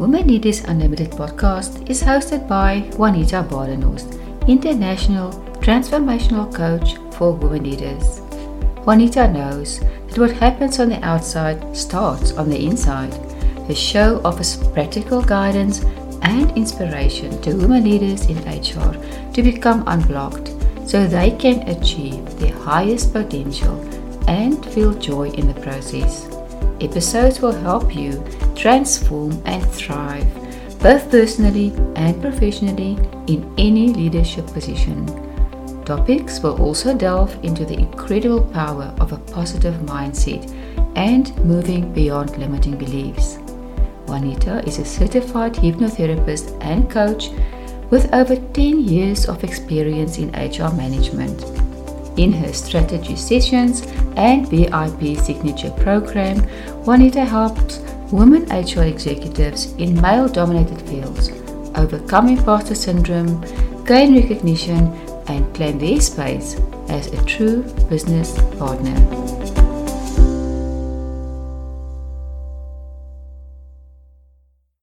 Women Leaders Unlimited podcast is hosted by Juanita Badenhorst, international transformational coach for women leaders. Juanita knows that what happens on the outside starts on the inside. The show offers practical guidance and inspiration to women leaders in HR to become unblocked so they can achieve their highest potential and feel joy in the process. Episodes will help you transform and thrive, both personally and professionally, in any leadership position. Topics will also delve into the incredible power of a positive mindset and moving beyond limiting beliefs. Juanita is a certified hypnotherapist and coach with over 10 years of experience in HR management. In her strategy sessions and VIP signature program, Juanita helps women HR executives in male dominated fields overcome imposter syndrome, gain recognition, and claim their space as a true business partner.